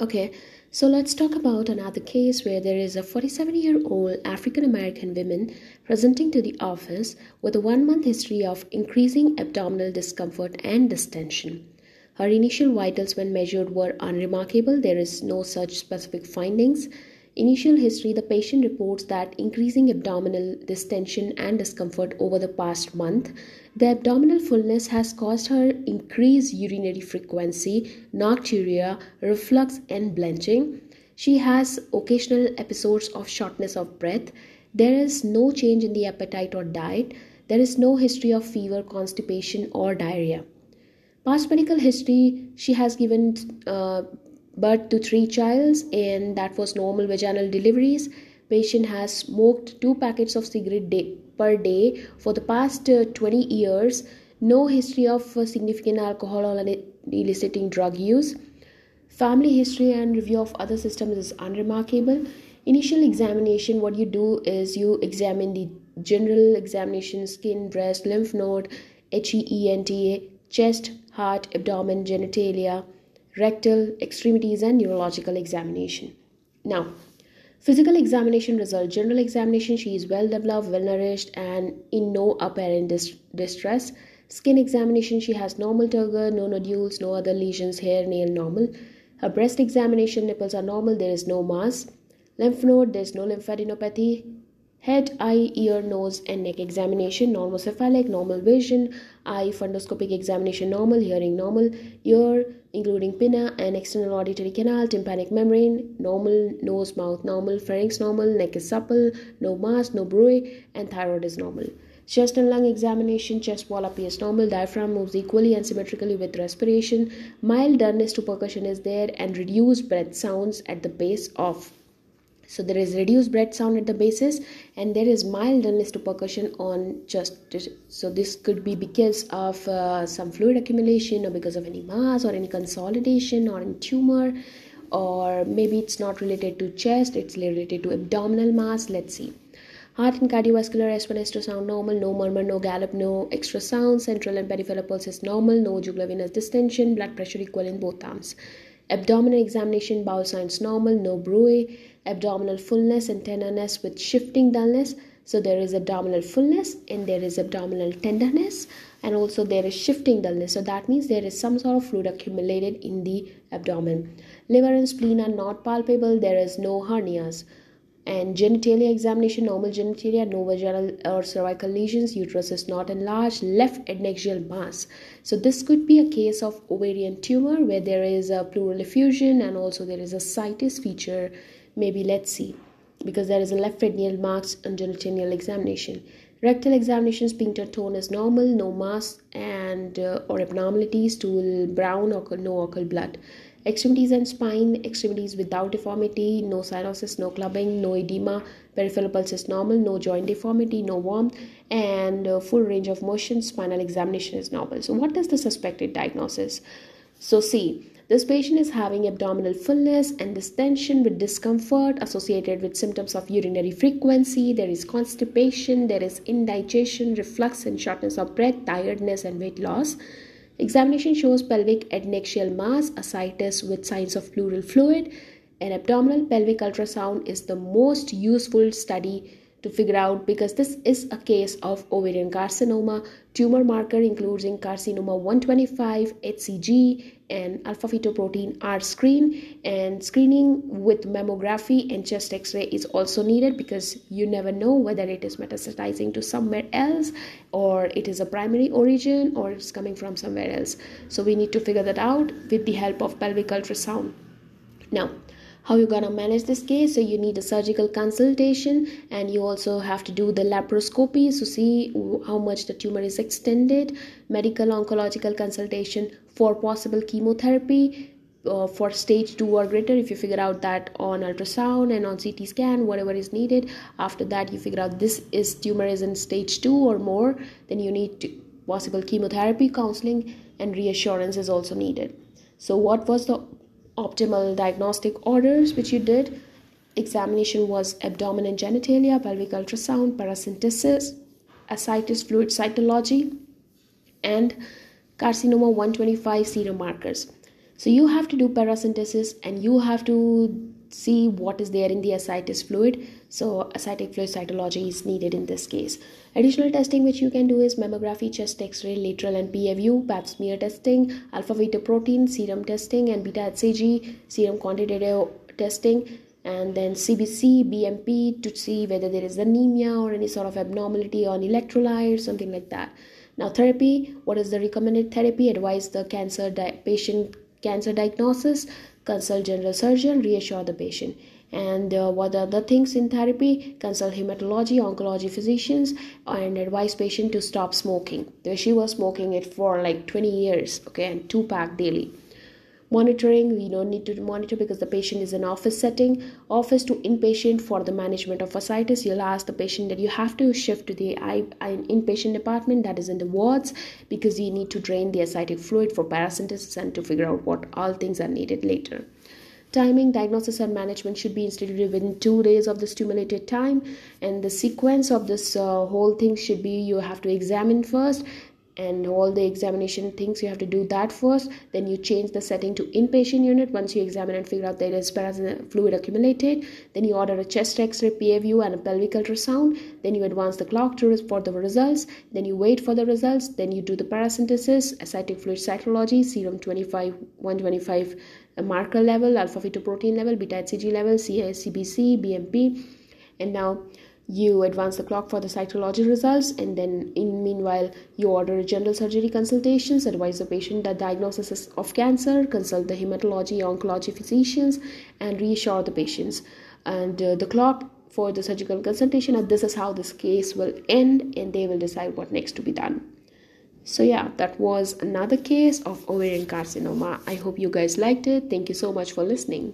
Okay, so let's talk about another case where there is a 47 year old African American woman presenting to the office with a one month history of increasing abdominal discomfort and distension. Her initial vitals, when measured, were unremarkable. There is no such specific findings. Initial history the patient reports that increasing abdominal distension and discomfort over the past month. The abdominal fullness has caused her increased urinary frequency, nocturia, reflux, and blenching. She has occasional episodes of shortness of breath. There is no change in the appetite or diet. There is no history of fever, constipation, or diarrhea. Past medical history she has given uh, birth to three childs and that was normal vaginal deliveries. Patient has smoked two packets of cigarette day, per day for the past uh, 20 years. No history of uh, significant alcohol or eliciting drug use. Family history and review of other systems is unremarkable. Initial examination what you do is you examine the general examination skin breast lymph node HEENTA, chest heart abdomen genitalia rectal, extremities, and neurological examination. Now, physical examination result general examination she is well developed, well nourished, and in no apparent dis- distress. Skin examination she has normal turgor, no nodules, no other lesions, hair, nail normal. Her breast examination nipples are normal, there is no mass. Lymph node, there is no lymphadenopathy. Head, eye, ear, nose, and neck examination normocephalic, normal vision, eye fundoscopic examination normal, hearing normal, ear including pinna and external auditory canal, tympanic membrane, normal, nose, mouth normal, pharynx normal, neck is supple, no mass, no bruit, and thyroid is normal. Chest and lung examination, chest wall appears normal, diaphragm moves equally and symmetrically with respiration, mild dullness to percussion is there, and reduced breath sounds at the base of so there is reduced breath sound at the bases and there is mild dullness to percussion on just so this could be because of uh, some fluid accumulation or because of any mass or any consolidation or any tumor or maybe it's not related to chest it's related to abdominal mass let's see Heart and cardiovascular S1 S2 sound normal, no murmur, no gallop, no extra sound. Central and peripheral pulse is normal, no jugular venous distension, blood pressure equal in both arms. Abdominal examination, bowel signs normal, no bruit abdominal fullness and tenderness with shifting dullness. So there is abdominal fullness and there is abdominal tenderness and also there is shifting dullness. So that means there is some sort of fluid accumulated in the abdomen. Liver and spleen are not palpable. There is no hernias. And genitalia examination, normal genitalia, no vaginal or cervical lesions, uterus is not enlarged, left adnexal mass. So this could be a case of ovarian tumor where there is a pleural effusion and also there is ascites feature maybe let's see because there is a left frenulum mass on genitourinary examination rectal examination sphincter tone is normal no mass and uh, or abnormalities stool brown or no occult blood extremities and spine extremities without deformity no cyanosis no clubbing no edema peripheral pulse is normal no joint deformity no warmth and uh, full range of motion spinal examination is normal so what is the suspected diagnosis so see this patient is having abdominal fullness and distension with discomfort associated with symptoms of urinary frequency. There is constipation, there is indigestion, reflux and shortness of breath, tiredness and weight loss. Examination shows pelvic adnexial mass, ascites with signs of pleural fluid. An abdominal pelvic ultrasound is the most useful study to figure out because this is a case of ovarian carcinoma. Tumor marker including carcinoma 125, HCG, and alpha fetoprotein are screened. And screening with mammography and chest X-ray is also needed because you never know whether it is metastasizing to somewhere else or it is a primary origin or it's coming from somewhere else. So we need to figure that out with the help of pelvic ultrasound. Now how you're gonna manage this case. So you need a surgical consultation and you also have to do the laparoscopy to see how much the tumor is extended. Medical oncological consultation for possible chemotherapy uh, for stage 2 or greater if you figure out that on ultrasound and on ct scan whatever is needed. After that you figure out this is tumor is in stage 2 or more then you need to, possible chemotherapy counseling and reassurance is also needed. So what was the optimal diagnostic orders which you did. Examination was abdomen and genitalia pelvic ultrasound paracentesis ascites fluid cytology and carcinoma 125 serum markers. So you have to do paracentesis and you have to see what is there in the ascites fluid so ascitic fluid cytology is needed in this case additional testing which you can do is mammography chest x-ray lateral and PFU pap smear testing alpha fetoprotein serum testing and beta hcg serum quantitative testing and then CBC, BMP to see whether there is anemia or any sort of abnormality on electrolyte, something like that. Now, therapy what is the recommended therapy? Advise the cancer di- patient cancer diagnosis, consult general surgeon, reassure the patient. And uh, what are the things in therapy? Consult hematology, oncology physicians, and advise patient to stop smoking. She was smoking it for like 20 years, okay, and two pack daily monitoring. We don't need to monitor because the patient is in office setting. Office to inpatient for the management of ascites you'll ask the patient that you have to shift to the inpatient department that is in the wards because you need to drain the ascitic fluid for paracentesis and to figure out what all things are needed later. Timing diagnosis and management should be instituted within two days of the stimulated time. And the sequence of this uh, whole thing should be you have to examine first and all the examination things you have to do that first. Then you change the setting to inpatient unit. Once you examine and figure out that there is fluid accumulated then you order a chest x-ray PFU and a pelvic ultrasound. Then you advance the clock to for the results. Then you wait for the results. Then you do the paracentesis ascitic fluid cytology serum 25 125 uh, marker level alpha fetoprotein level beta hcg level cbc bmp and now you advance the clock for the cytology results and then in meanwhile you order a general surgery consultations advise the patient the diagnosis of cancer consult the hematology oncology physicians and reassure the patients. And uh, the clock for the surgical consultation and this is how this case will end and they will decide what next to be done. So yeah that was another case of ovarian carcinoma. I hope you guys liked it. Thank you so much for listening